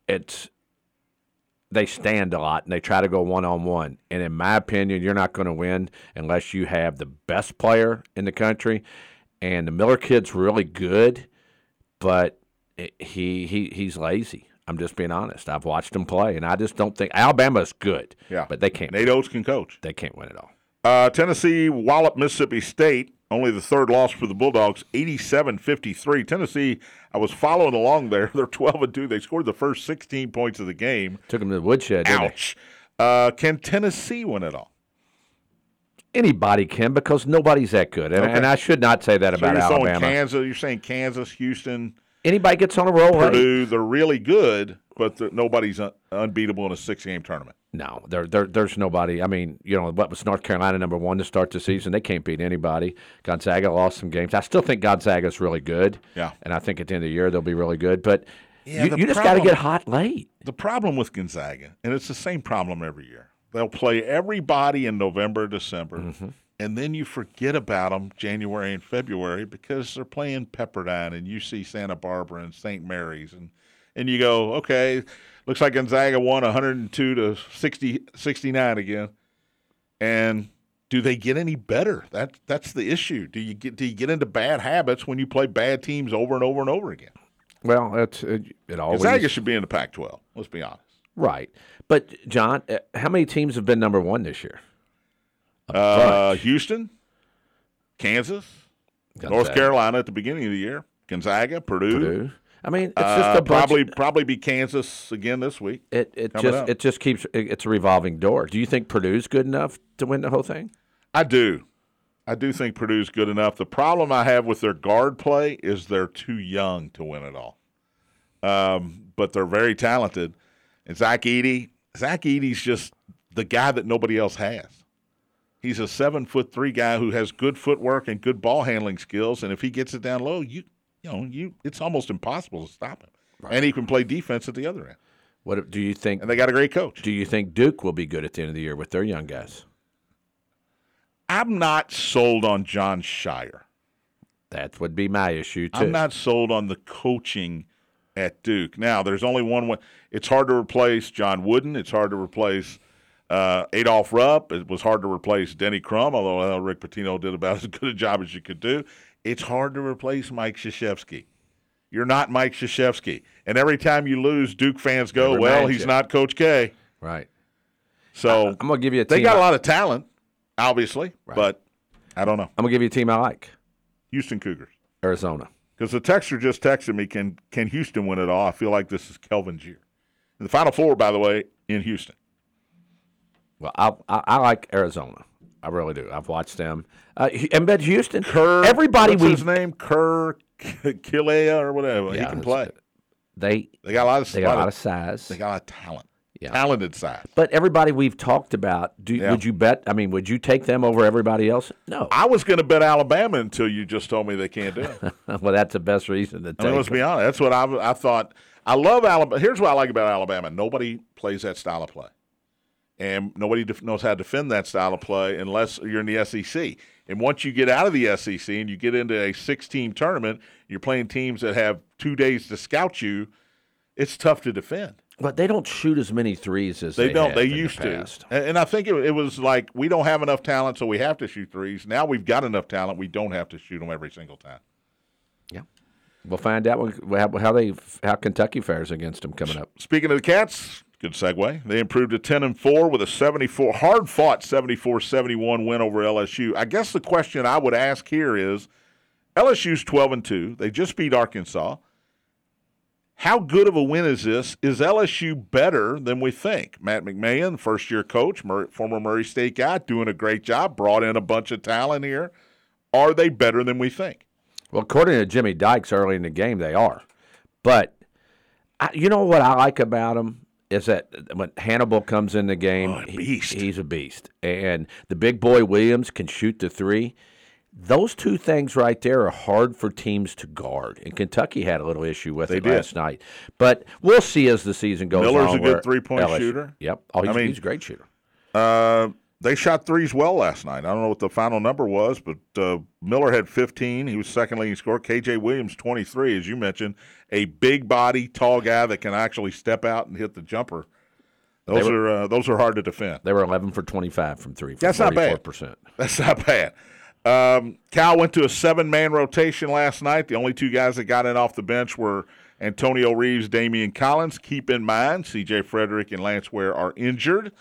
S3: it's they stand a lot and they try to go one on one. And in my opinion, you're not going to win unless you have the best player in the country. And the Miller kid's really good, but it, he he he's lazy. I'm just being honest. I've watched him play, and I just don't think Alabama's good.
S2: Yeah.
S3: but they can't.
S2: Nate Oats can coach.
S3: They can't win at all.
S2: Uh, Tennessee wallop Mississippi State. Only the third loss for the Bulldogs, 87-53. Tennessee, I was following along there. (laughs) They're 12 and 2. They scored the first 16 points of the game.
S3: Took him to the woodshed.
S2: Ouch. Uh, can Tennessee win it all?
S3: Anybody can because nobody's that good, and,
S2: Okay.
S3: and I should not say that
S2: So
S3: about
S2: you're
S3: Alabama.
S2: Kansas. You're saying Kansas, Houston,
S3: Anybody gets on a roll. hey.
S2: Purdue. They're really good, but nobody's un- unbeatable in a six-game tournament.
S3: No, there, there, there's nobody. I mean, you know, what was North Carolina number one to start the season? They can't beat anybody. Gonzaga lost some games. I still think Gonzaga's really good.
S2: Yeah.
S3: And I think at the end of the year they'll be really good. But
S2: Yeah,
S3: you you just got to get hot late.
S2: The problem with Gonzaga, and it's the same problem every year, they'll play everybody in November, December,
S3: Mm-hmm.
S2: And then you forget about them January and February because they're playing Pepperdine and UC Santa Barbara and St. Mary's, and and you go, okay, looks like Gonzaga won 102 to 60, 69 again, and do they get any better? That that's the issue. Do you get do you get into bad habits when you play bad teams over and over and over again?
S3: Well, it's it, it always
S2: Gonzaga should be in the Pac-12. Let's be honest.
S3: right. But John, uh, how many teams have been number one this year?
S2: Uh. Houston, Kansas, North Carolina at the beginning of the year, Gonzaga, Purdue.
S3: Purdue. I mean, it's
S2: Uh,
S3: just a bunch.
S2: probably probably be Kansas again this week.
S3: it it just
S2: up.
S3: it just keeps it- it's a revolving door. Do you think Purdue's good enough to win the whole thing?
S2: I do. I do think Purdue's good enough. The problem I have with their guard play is they're too young to win it all. Um, but they're very talented. And Zach Edey, Zach Edey's just the guy that nobody else has. He's a seven foot three guy who has good footwork and good ball handling skills. And if he gets it down low, you you know you it's almost impossible to stop him. And he can play defense at the other end.
S3: What do you think?
S2: And they got a great coach.
S3: Do you think Duke will be good at the end of the year with their young guys?
S2: I'm not sold on Jon Scheyer.
S3: That would be my issue too.
S2: I'm not sold on the coaching at Duke. Now, there's only one way. It's hard to replace John Wooden. It's hard to replace uh, Adolph Rupp. It was hard to replace Denny Crum, although uh, Rick Pitino did about (laughs) as good a job as you could do. It's hard to replace Mike Krzyzewski. You're not Mike Krzyzewski. And every time you lose, Duke fans go, well, he's
S3: you.
S2: not Coach K.
S3: right.
S2: So
S3: I'm gonna give you a
S2: they got a
S3: I,
S2: lot of talent, obviously,
S3: Right.
S2: but I don't know.
S3: I'm gonna give you a team I like.
S2: Houston Cougars.
S3: Arizona.
S2: Because the texter just texted me, can can Houston win it all? I feel like this is Kelvin's year. And the Final Four, by the way, in Houston.
S3: Well, I, I, I like Arizona. I really do. I've watched them. Uh, and bet Houston.
S2: Kerr,
S3: Everybody
S2: what's his name? Kerr Kilea or whatever. he can play.
S3: they
S2: They got a lot of
S3: they got a lot of size.
S2: they got a lot of talent.
S3: Yeah.
S2: Talented side.
S3: But everybody we've talked about, do
S2: Yeah.
S3: would you bet? I mean, would you take them over everybody else? No.
S2: I was going to bet Alabama until you just told me they can't do it. (laughs)
S3: well, that's the best reason to
S2: I
S3: take.
S2: mean, let's be honest. That's what I, I thought. I love Alabama. Here's what I like about Alabama. Nobody plays that style of play, and nobody def- knows how to defend that style of play unless you're in the SEC. And once you get out of the SEC and you get into a six-team tournament, you're playing teams that have two days to scout you. It's tough to defend.
S3: But they don't shoot as many threes as
S2: They,
S3: they,
S2: don't. They
S3: in the
S2: used to. And, I think it, it was like we don't have enough talent, so we have to shoot threes. Now we've got enough talent. We don't have to shoot them every single time.
S3: Yeah, we'll find out how they how Kentucky fares against them coming up.
S2: Speaking of the Cats, good segue. They improved to 10 and 4 with a 74 hard fought 74-71 win over LSU. I guess the question I would ask here is LSU's 12 and 2. They just beat Arkansas. How good of a win is this? Is LSU better than we think? Matt McMahon, first year coach, former Murray State guy, doing a great job, brought in a bunch of talent here. Are they better than we think?
S3: Well, according to Jimmy Dykes early in the game, they are. But I, you know what I like about them is that when Hannibal comes in the game,
S2: Oh, a
S3: he- he's a beast, and the big boy Williams can shoot the three. Those two things right there are hard for teams to guard, and Kentucky had a little issue with
S2: They
S3: it
S2: did.
S3: last night. But we'll see as the season goes on.
S2: Miller's
S3: on.
S2: a good three-point
S3: LSU
S2: shooter.
S3: Yep. Oh, he's,
S2: I mean-
S3: he's a great shooter.
S2: Uh, they shot threes well last night. I don't know what the final number was, but uh, Miller had 15. He was second leading scorer. KJ Williams 23, as you mentioned, a big body, tall guy that can actually step out and hit the jumper. Those
S3: They
S2: are uh, those are hard to defend.
S3: They were 11 for 25 from three.
S2: That's not bad.
S3: 44%.
S2: That's not bad. Um, Cal went to a seven man rotation last night. The only two guys that got in off the bench were Antonio Reeves, Daimion Collins. Keep in mind, CJ Fredrick and Lance Ware are injured.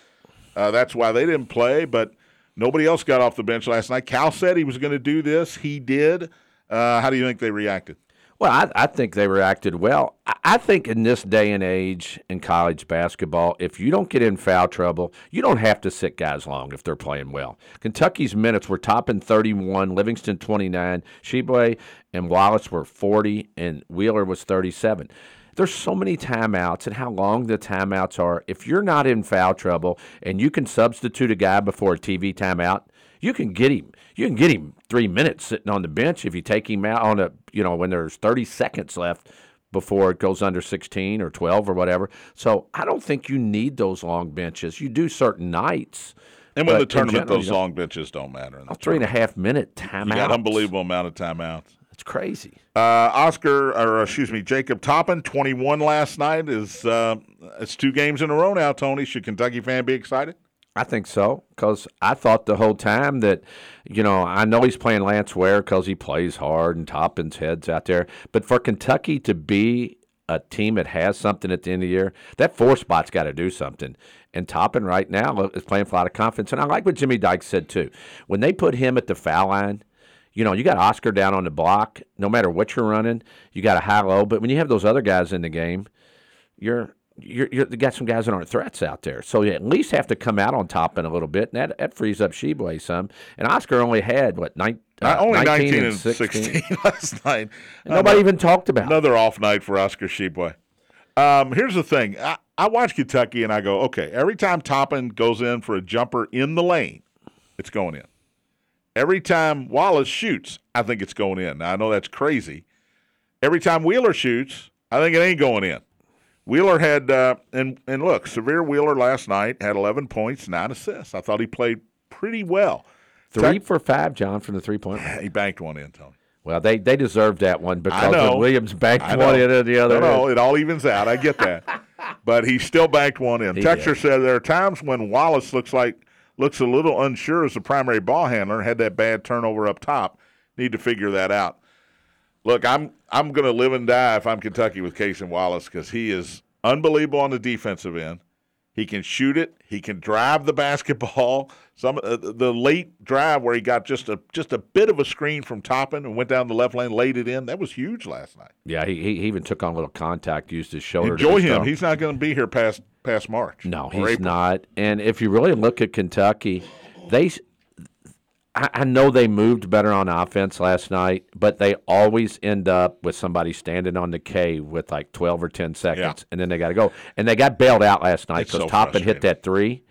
S2: Uh, that's why they didn't play, but nobody else got off the bench last night. Cal said he was going to do this. He did. Uh, how do you think they reacted?
S3: Well, I, I think they reacted well. I, think in this day and age in college basketball, if you don't get in foul trouble, you don't have to sit guys long if they're playing well. Kentucky's minutes were topping 31, Livingston 29, Tshiebwe and Wallace were 40, and Wheeler was 37. There's so many timeouts and how long the timeouts are. If you're not in foul trouble and you can substitute a guy before a TV timeout, you can get him. You can get him three minutes sitting on the bench if you take him out on a you know when there's 30 seconds left. before it goes under 16 or 12 or whatever. So I don't think you need those long benches. You do certain nights.
S2: And when the tournament,
S3: general,
S2: those long benches don't matter. In the
S3: a three and a half minute timeout.
S2: You got unbelievable amount of timeouts.
S3: It's crazy.
S2: Uh, Oscar, or excuse me, Jacob Toppin, 21 last night. Is uh, It's two games in a row now, Tony. Should Kentucky fan be excited?
S3: I think so because I thought the whole time that, you know, I know he's playing Lance Ware because he plays hard and Toppin's heads out there. But for Kentucky to be a team that has something at the end of the year, that four spot's got to do something. And Toppin right now is playing for a lot of confidence. And I like what Jimmy Dykes said too. When they put him at the foul line, you know, you got Oscar down on the block. No matter what you're running, you got a high low. But when you have those other guys in the game, you're you're, you're you got some guys that aren't threats out there. So you at least have to come out on top in a little bit, and that, that frees up Tshiebwe some. And Oscar only had what nine, uh,
S2: only 19,
S3: 19
S2: and 16, (laughs) last night.
S3: And nobody even talked about. it.
S2: Another off night for Oscar Tshiebwe. Um, here's the thing. I, I watch Kentucky and I go, okay, every time Toppin goes in for a jumper in the lane, it's going in. Every time Wallace shoots, I think it's going in. Now, I know that's crazy. Every time Wheeler shoots, I think it ain't going in. Wheeler had, uh, and, and look, Sahvir Wheeler last night had 11 points, nine assists. I thought he played pretty well.
S3: Three for five, John, from the three point.
S2: He banked one in, Tony.
S3: Well, they they deserved that one because Williams banked one in and the other.
S2: No, no, it all evens out. I get that, (laughs) but he still banked one in.
S3: He
S2: Texter
S3: did.
S2: said there are times when Wallace looks like looks a little unsure as the primary ball handler. Had that bad turnover up top. Need to figure that out. Look, I'm I'm going to live and die if I'm Kentucky with Cason Wallace because he is unbelievable on the defensive end. He can shoot it. He can drive the basketball. (laughs) Some uh, the late drive where he got just a just a bit of a screen from Toppin and went down the left lane, laid it in. That was huge last night.
S3: Yeah, he, he even took on a little contact, used his shoulder.
S2: Enjoy him.
S3: go-
S2: He's not going to be here past past March.
S3: No, he's
S2: April.
S3: not. And if you really look at Kentucky, they, I, I know they moved better on offense last night, but they always end up with somebody standing on the K with like twelve or ten seconds, and then they got to go. And they got bailed out last night
S2: It's
S3: because
S2: so
S3: Toppin hit
S2: frustrating.
S3: that three,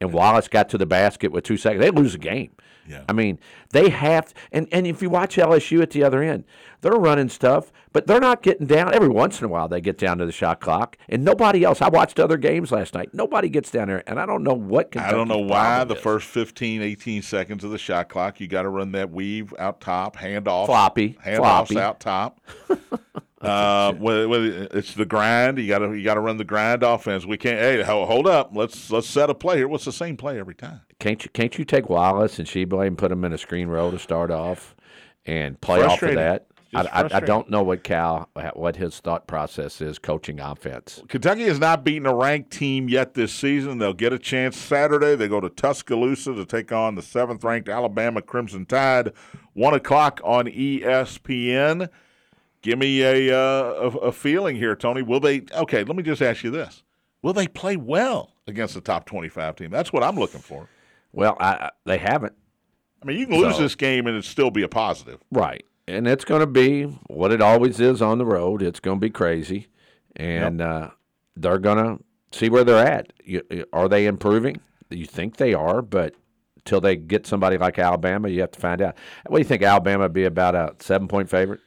S3: and Wallace got to the basket with two seconds. They lose a game.
S2: Yeah.
S3: I mean, they have, and, and if you watch LSU at the other end, they're running stuff, but they're not getting down. Every once in a while, they get down to the shot clock, and nobody else. I watched other games last night. Nobody gets down there, and I don't know what.
S2: I don't know why the
S3: is.
S2: first 15, 18 seconds of the shot clock, you got to run that weave out top, hand off,
S3: Floppy,
S2: handoffs
S3: floppy.
S2: out top. (laughs) uh, whether, whether it's the grind, you got to you got to run the grind offense. We can't. Hey, hold up. Let's let's set a play here. What's the same play every time?
S3: Can't you can't you take Wallace and Tshiebwe and put them in a screen row to start off, and play off of that? I, I, I don't know what Cal what his thought process is coaching offense.
S2: Kentucky has not beaten a ranked team yet this season. They'll get a chance Saturday. They go to Tuscaloosa to take on the seventh ranked Alabama Crimson Tide. One o'clock on ESPN. Give me a, uh, a a feeling here, Tony. Will they? Okay, let me just ask you this: Will they play well against the top twenty-five team? That's what I'm looking for.
S3: Well, I, they haven't.
S2: I mean, you can lose
S3: So-
S2: this game and it still be a positive.
S3: Right. And it's going to be what it always is on the road. It's going to be crazy. And uh, they're going to see where they're at. You, are they improving? You think they are, but till they get somebody like Alabama, you have to find out. What do you think Alabama would be about a seven point favorite?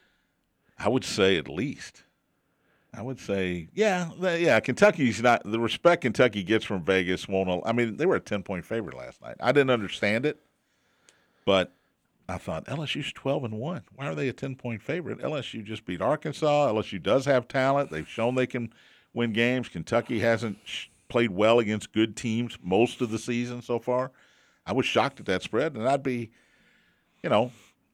S2: I would say at least. I would say, yeah, yeah. Kentucky's not the respect Kentucky gets from Vegas. Won't. I mean, they were a ten point favorite last night. I didn't understand it, but I thought LSU's twelve and one. Why are they a ten point favorite? LSU just beat Arkansas. LSU does have talent. They've shown they can win games. Kentucky hasn't played well against good teams most of the season so far. I was shocked at that spread, and I'd be, you know,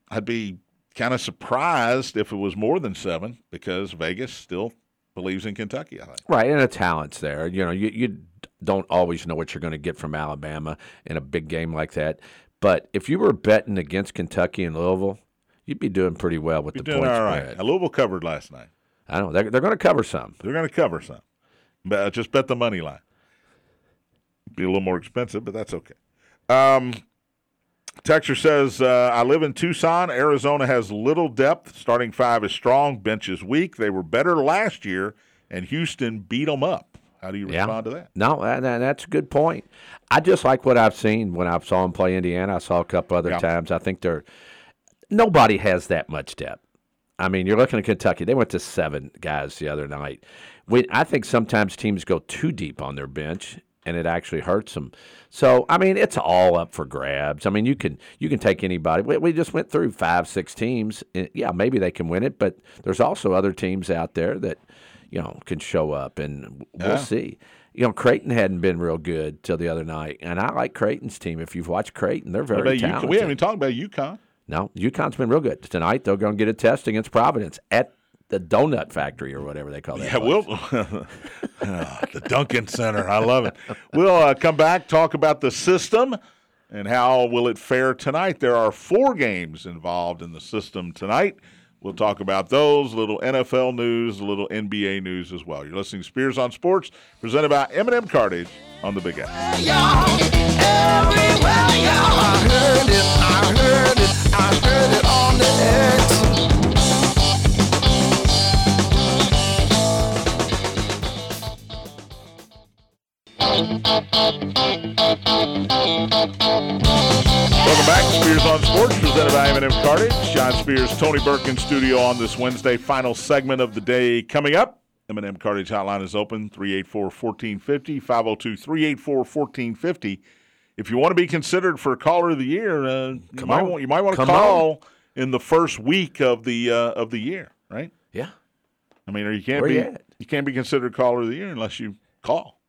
S2: I'd be kind of surprised if it was more than seven because Vegas still believes in Kentucky. I think.
S3: Right, and the talent's there. You know, you you don't always know what you're going to get from Alabama in a big game like that. But if you were betting against Kentucky and Louisville, you'd be doing pretty well with the
S2: doing
S3: point
S2: all right.
S3: spread.
S2: Louisville covered last night.
S3: I don't know they're, they're going to cover some.
S2: They're going to cover some. But uh, just bet the money line. Be a little more expensive, but that's okay. Um, Texture says, uh, I live in Tucson. Arizona has little depth. Starting five is strong. Bench is weak. They were better last year, and Houston beat them up. How do you
S3: Yeah.
S2: respond to that?
S3: No, that, that- that's a good point. I just like what I've seen when I saw them play Indiana. I saw a couple other
S2: Yeah.
S3: times. I think they're nobody has that much depth. I mean, you're looking at Kentucky. They went to seven guys the other night. We, I think sometimes teams go too deep on their bench, and it actually hurts them. So, I mean, it's all up for grabs. I mean, you can you can take anybody. We, we just went through five, six teams. Eh, yeah, maybe they can win it, but there's also other teams out there that you know can show up, and we'll
S2: Yeah.
S3: see. You know, Creighton hadn't been real good till the other night, and I like Creighton's team. If you've watched Creighton, they're very talented.
S2: UConn? We haven't even talked about UConn.
S3: No, UConn's been real good. Tonight they're going to get a test against Providence at the Donut Factory or whatever they call that.
S2: Yeah,
S3: place.
S2: we'll (laughs) Ah, the Dunkin' Center. I love it. We'll uh, come back talk about the system and how will it fare tonight. There are four games involved in the system tonight. We'll talk about those, a little NFL news, a little NBA news as well. You're listening to Spears on Sports, presented by M&M Cartage on the Big Apple. Welcome back to Spears on Sports, presented by M&M Cartage. John Spears, Tony Burke in studio on this Wednesday. Final segment of the day coming up. M&M Cartage hotline is open, 384-1450, 502-384-1450. If you want to be considered for Caller of the Year, uh, you, might
S3: on.
S2: want, you might want to
S3: Come
S2: call in the first week of the uh, of the year, right?
S3: Yeah.
S2: I mean, or you can't
S3: Where
S2: be
S3: you
S2: you can't be considered Caller of the Year unless you call.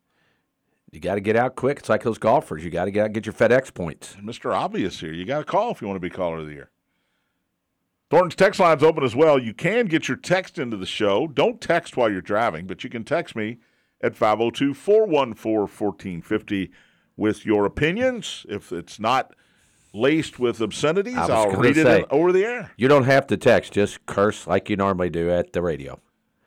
S3: You got to get out quick. It's like those golfers. You got to get out get your FedEx points.
S2: Mr. Obvious here. You got to call if you want to be caller of the year. Thornton's text line's open as well. You can get your text into the show. Don't text while you're driving, but you can text me at 502 414 1450 with your opinions. If it's not laced with obscenities, I'll read it
S3: say.
S2: in, over the air.
S3: You don't have to text. Just curse like you normally do at the radio.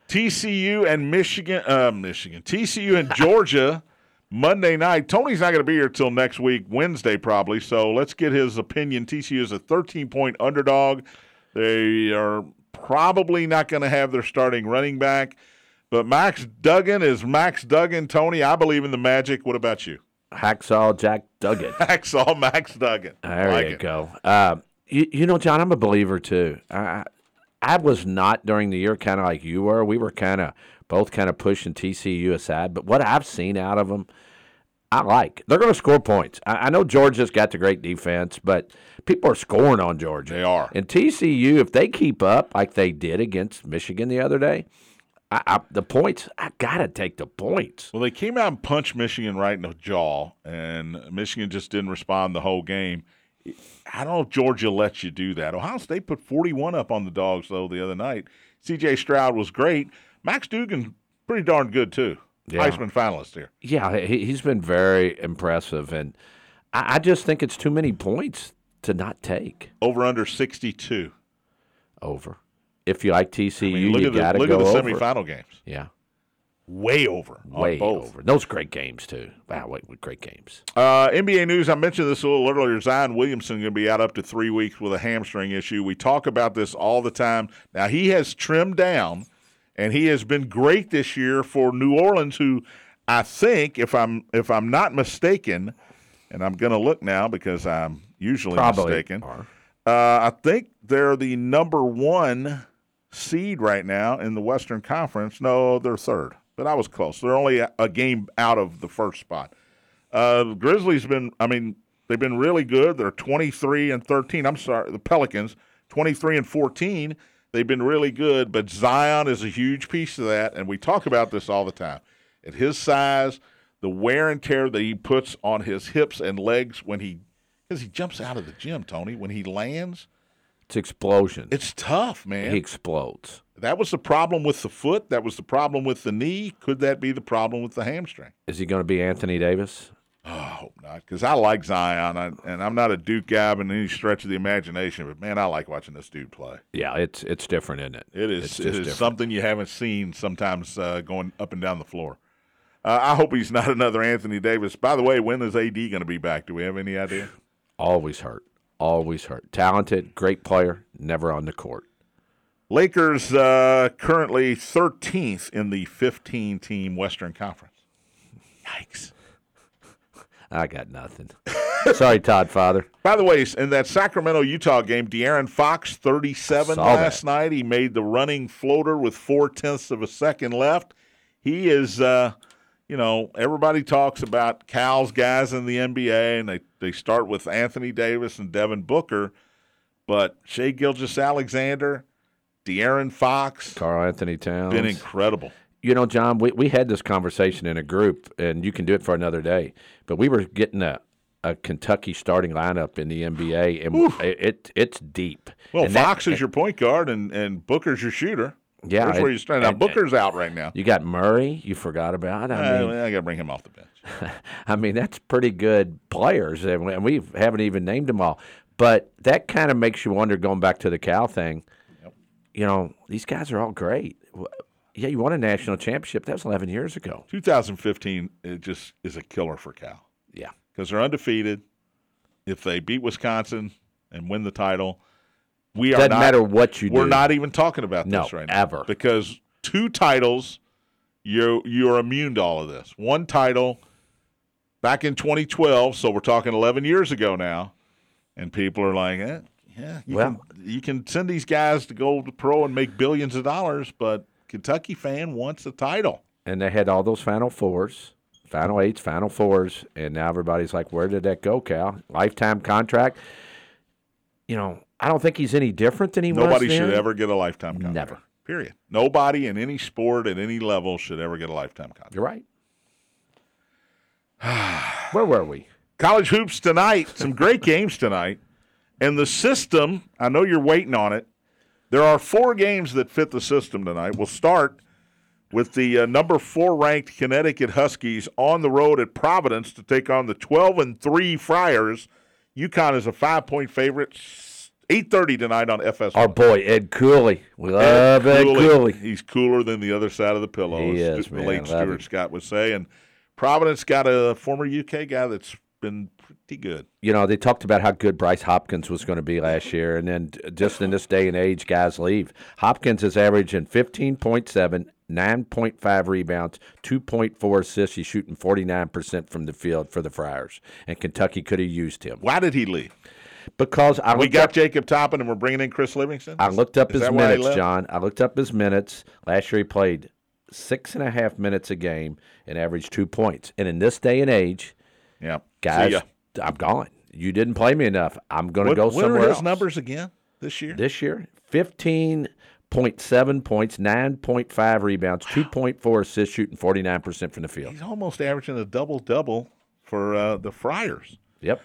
S2: TCU and Michigan, uh, Michigan, TCU and Georgia Monday night. Tony's not going to be here till next week, Wednesday probably. So let's get his opinion. TCU is a 13 point underdog. They are probably not going to have their starting running back, but Max Duggan is Max Duggan. Tony, I believe in the magic. What about you?
S3: Hacksaw Jack Duggan. (laughs)
S2: Hacksaw Max Duggan.
S3: There
S2: Like
S3: you
S2: it.
S3: go. Uh, you, you know, John, I'm a believer too. I, I was not during the year kind of like you were. We were kind of both kind of pushing TCU aside. But what I've seen out of them, I like. They're going to score points. I, I know Georgia's got the great defense, but people are scoring on Georgia.
S2: They are.
S3: And TCU, if they keep up like they did against Michigan the other day, I, I, the points, I got to take the points.
S2: Well, they came out and punched Michigan right in the jaw, and Michigan just didn't respond the whole game. I don't know if Georgia lets you do that. Ohio State put 41 up on the dogs, though, the other night. CJ Stroud was great. Max Duggan, pretty darn good, too.
S3: Yeah.
S2: Heisman finalist here.
S3: Yeah, he, he's been very impressive. And I, I just think it's too many points to not take
S2: Over under 62.
S3: over. If you like TCU,
S2: I mean, look
S3: you got to
S2: look at the
S3: over.
S2: semifinal games.
S3: Yeah,
S2: Way over.
S3: way
S2: both.
S3: over. Those great games too. Wow, wait, great games.
S2: Uh, NBA news. I mentioned this a little earlier. Zion Williamson going to be out up to three weeks with a hamstring issue. We talk about this all the time. Now he has trimmed down, and he has been great this year for New Orleans, who I think, if I'm if I'm not mistaken, and I'm going to look now because I'm usually
S3: Probably
S2: mistaken. Uh, I think they're the number one seed right now in the Western Conference. No, they're third, but I was close. They're only a, a game out of the first spot. Uh, Grizzlies been, I mean, they've been really good. They're 23 and 13. I'm sorry, the Pelicans 23 and 14. They've been really good, but Zion is a huge piece of that, and we talk about this all the time. At his size, the wear and tear that he puts on his hips and legs when he, because he jumps out of the gym, Tony, when he lands,
S3: It's explosion.
S2: it's tough, man.
S3: he explodes.
S2: that was the problem with the foot. That was the problem with the knee. Could that be the problem with the hamstring?
S3: Is he going to be Anthony Davis?
S2: Oh, I hope not, because I like Zion, I, and I'm not a Duke guy by any stretch of the imagination. But man, I like watching this dude play.
S3: Yeah, it's it's different, isn't it?
S2: It is
S3: It's
S2: it
S3: different.
S2: something you haven't seen sometimes uh, going up and down the floor. Uh, I hope he's not another Anthony Davis. By the way, when is AD going to be back? Do we have any idea?
S3: Always hurt. Always hurt. Talented, great player, never on the court.
S2: Lakers uh, currently 13th in the 15 team Western Conference. Yikes.
S3: I got nothing. (laughs) Sorry, Todd Father.
S2: By the way, in that Sacramento Utah game, De'Aaron Fox, 37 last
S3: that.
S2: night. He made the running floater with four tenths of a second left. He is, uh, you know, everybody talks about Cal's guys in the NBA, and they, they start with Anthony Davis and Devin Booker. But Shai Gilgeous-Alexander, De'Aaron Fox,
S3: Karl-Anthony Towns.
S2: been incredible.
S3: You know, John, we, we had this conversation in a group, and you can do it for another day. But we were getting a, a Kentucky starting lineup in the NBA, and it, it it's deep.
S2: Well,
S3: And
S2: Fox is your point guard, and, and Booker's your shooter.
S3: Yeah,
S2: That's where you stand. Now, Booker's out right now.
S3: You got Murray. You forgot about. I
S2: I,
S3: mean,
S2: I got to bring him off the bench. (laughs)
S3: I mean, that's pretty good players, and we- and we haven't even named them all. But that kind of makes you wonder, going back to the cow thing. You know, these guys are all great. Yeah, you won a national championship. That was 11 years ago.
S2: 2015 it just is a killer for Cal
S3: Yeah.
S2: because they're undefeated. If they beat Wisconsin and win the title, we are
S3: Doesn't
S2: not,
S3: matter what you
S2: We're
S3: do.
S2: not even talking about
S3: No,
S2: this right now
S3: ever.
S2: because two titles, you you're immune to all of this. One title back in 2012, so we're talking 11 years ago now, and people are like, eh, yeah, you,
S3: Well-
S2: can, you can send these guys to go to pro and make billions of dollars, but Kentucky fan wants a title.
S3: and they had all those Final Fours, Final Eights, Final Fours, and now everybody's like, "Where did that go, Cal? Lifetime contract." You know, I don't think he's any different than he was.
S2: Nobody should ever get a lifetime contract.
S3: Never.
S2: Period. Nobody in any sport at any level should ever get a lifetime contract.
S3: You're right. (sighs) Where were we?
S2: College hoops tonight. Some great (laughs) games tonight. And the system, I know you're waiting on it. There are four games that fit the system tonight. We'll start with the uh, number four ranked Connecticut Huskies on the road at Providence to take on the 12 and 3 Friars. UConn is a five point favorite. 8.30 tonight on FS1.
S3: Our boy Ed Cooley. We love Ed, Cooley.
S2: He's cooler than the other side of the pillow.
S3: He
S2: as
S3: is, man.
S2: Late Stuart. Scott would say. And Providence got a former UK guy that's been pretty good.
S3: You know, they talked about how good Bryce Hopkins was going to be last year, and then just in this day and age, guys leave. Hopkins is averaging 15.7, 9.5 rebounds, 2.4 assists. He's shooting 49% from the field for the Friars, and Kentucky could have used him
S2: Why did he leave?
S3: because I
S2: We got
S3: up,
S2: Jacob Toppin and we're bringing in Chris Livingston?
S3: I looked up
S2: Is
S3: his
S2: that why he
S3: minutes. John. I looked up his minutes. Last year he played six and a half minutes a game and averaged two points. And in this day and age,
S2: Yeah.
S3: Guys. I'm gone. You didn't play me enough. I'm going to
S2: What,
S3: go
S2: what
S3: somewhere
S2: are his
S3: else.
S2: numbers again this year?
S3: this year 15.7 points 9.5 rebounds 2.4 assists shooting 49% from the field
S2: He's almost averaging a double double for uh, the Friars.
S3: yep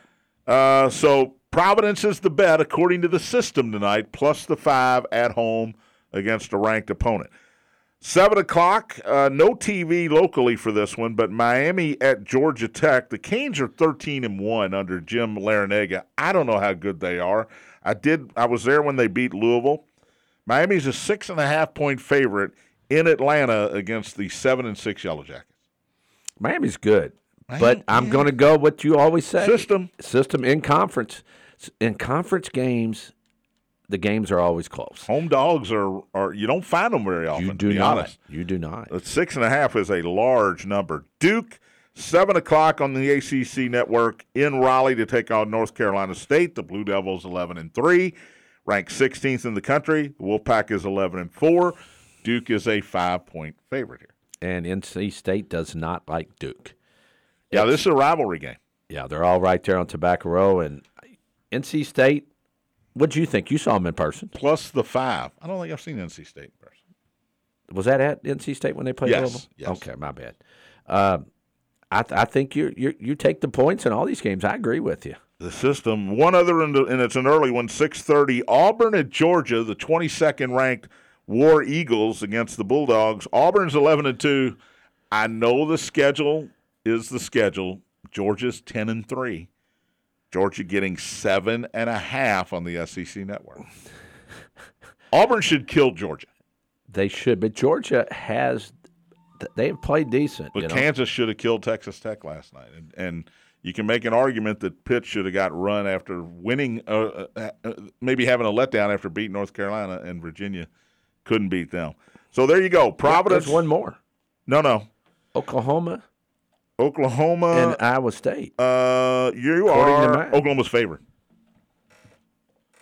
S2: Uh, so Providence is the bet according to the system tonight, plus the five at home against a ranked opponent. Seven o'clock, uh, no TV locally for this one, but Miami at Georgia Tech. The Canes are thirteen and one under Jim Larrañaga. I don't know how good they are. I did. I was there when they beat Louisville. Miami's a six and a half point favorite in Atlanta against the seven and six Yellow Jackets.
S3: miami's good but i'm going to go what you always say
S2: System.
S3: system in conference in conference games the games are always close
S2: Home dogs are, are you don't find them very often.
S3: you do not
S2: honest.
S3: you do not
S2: six and a half is a large number. Duke, seven o'clock on the ACC network in Raleigh to take on North Carolina State. The Blue Devils eleven and three, ranked 16th in the country. The Wolfpack is eleven and four. Duke is a five point favorite here.
S3: and nc state does not like duke
S2: Yeah, this is a rivalry game.
S3: yeah they're all right there on tobacco row and nc state what'd you think you saw them in person
S2: Plus the five. I don't think I've seen NC State in person.
S3: Was that at NC State when they played
S2: Yes,
S3: Louisville?
S2: yes.
S3: Okay, my bad. Um, I, th- I think you you you take the points in all these games. I agree with you.
S2: The system. One other, and it's an early one, 6:30. Auburn at Georgia, the 22nd ranked War Eagles against the Bulldogs. Auburn's 11 and two. I know the schedule is the schedule. Georgia's 10 and three. Georgia getting seven and a half on the SEC network. Auburn should kill Georgia,
S3: They should, but Georgia has they have played decent.
S2: but
S3: you know?
S2: Kansas should have killed Texas Tech last night. And, and you can make an argument that Pitt should have got run after winning, uh, uh, uh, maybe having a letdown after beating North Carolina, and Virginia couldn't beat them. So there you go. Providence.
S3: There's one more.
S2: No, no.
S3: Oklahoma
S2: Oklahoma.
S3: and Iowa State.
S2: uh, you are. Oklahoma's favorite.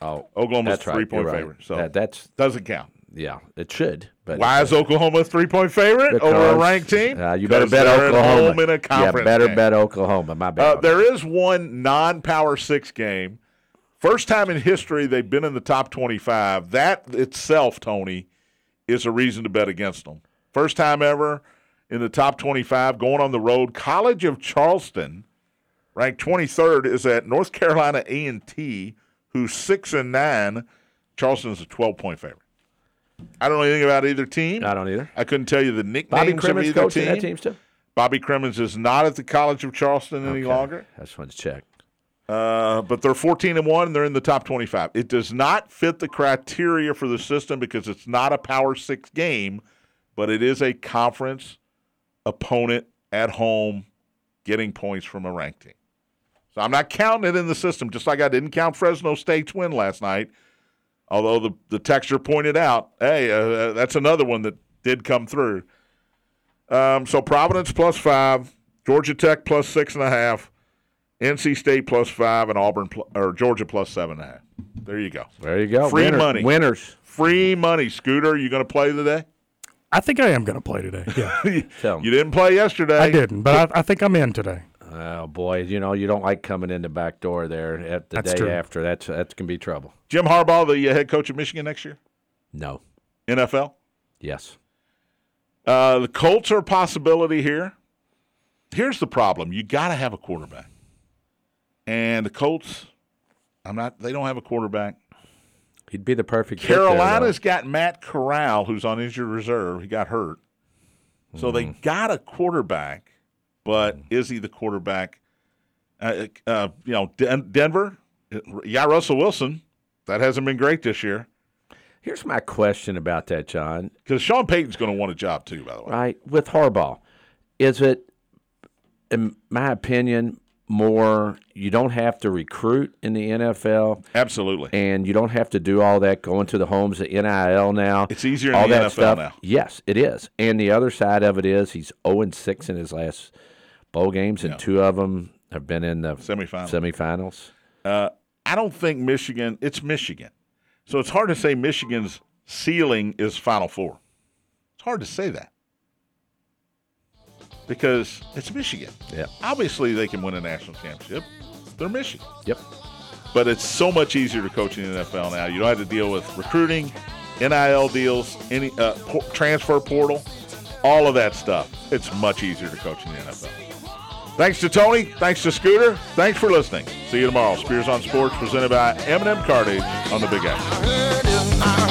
S3: oh,
S2: Oklahoma's
S3: that's right.
S2: three point
S3: right.
S2: favorite. So
S3: That- that's
S2: doesn't count.
S3: yeah, it should. But
S2: Why is Oklahoma a three point favorite over a ranked team?
S3: Uh, you better bet Oklahoma.
S2: in a conference
S3: yeah, better
S2: game.
S3: bet Oklahoma. My bad.
S2: Uh, there is one non-power six game. First time in history they've been in the top twenty-five. That itself, Tony, is a reason to bet against them. First time ever in the top twenty-five, going on the road. College of Charleston, ranked twenty-third, is at North Carolina A and T, who's six and nine. Charleston's a twelve-point favorite. I don't know anything about either team.
S3: I don't either.
S2: I couldn't tell you the
S3: Bobby
S2: nicknames of either
S3: coaching
S2: team.
S3: that.
S2: Bobby Cremins is not at the College of Charleston any longer.
S3: I just wanted to check.
S2: Uh, but they're 14 and 1 and they're in the top 25. It does not fit the criteria for the system because it's not a power 6 game, but it is a conference opponent at home getting points from a ranked team. So I'm not counting it in the system just like I didn't count Fresno State's win last night. Although the the texture pointed out, hey, uh, that's another one that did come through. Um, so Providence plus five, Georgia Tech plus six and a half, NC State plus five, and Auburn pl- or Georgia plus seven and a half. There you go.
S3: There you go.
S2: Free
S3: Winner-
S2: money.
S3: Winners.
S2: Free money. Scooter, you going to play today?
S5: I think I am going to play today. Yeah, (laughs)
S3: Tell 'em.
S2: You didn't play yesterday.
S5: I didn't, but I, I think I'm in today.
S3: Oh boy, you know you don't like coming in the back door there at the
S5: That's
S3: day
S5: true.
S3: after. That's that's gonna be trouble.
S2: Jim Harbaugh, the uh, head coach of Michigan next year,
S3: No.
S2: NFL.
S3: Yes.
S2: Uh, the Colts are a possibility here. Here's the problem: you got to have a quarterback, and the Colts. I'm not. They don't have a quarterback.
S3: He'd be the perfect. fit there.
S2: Carolina's got Matt Corral, who's on injured reserve. He got hurt, so they
S3: Mm-hmm.
S2: got a quarterback, but is he the quarterback? Uh, uh, you know, Den- Denver. Yeah, Russell Wilson. That hasn't been great this year
S3: Here's my question about that, John.
S2: because Sean Payton's going to want a job too. By the way,
S3: Right with Harbaugh, is it, in my opinion, more you don't have to recruit in the NFL,
S2: absolutely.
S3: and you don't have to do all that going to the homes of NIL now.
S2: It's easier in
S3: all
S2: the
S3: that
S2: NFL
S3: stuff.
S2: now.
S3: Yes, it is. And the other side of it is he's 0 and 6 in his last bowl games, and
S2: Yeah.
S3: two of them have been in the
S2: Semifinals.
S3: semifinals.
S2: Uh, I don't think Michigan. It's Michigan, so it's hard to say Michigan's ceiling is Final Four. It's hard to say that because it's Michigan.
S3: Yeah.
S2: Obviously, they can win a national championship. They're Michigan,
S3: Yep.
S2: but it's so much easier to coach in the NFL now. You don't have to deal with recruiting, NIL deals, any uh, por- transfer portal, all of that stuff. It's much easier to coach in the NFL. Thanks to Tony. Thanks to Scooter. Thanks for listening. See you tomorrow. Spears on Sports presented by M&M Cartage on the Big Apple.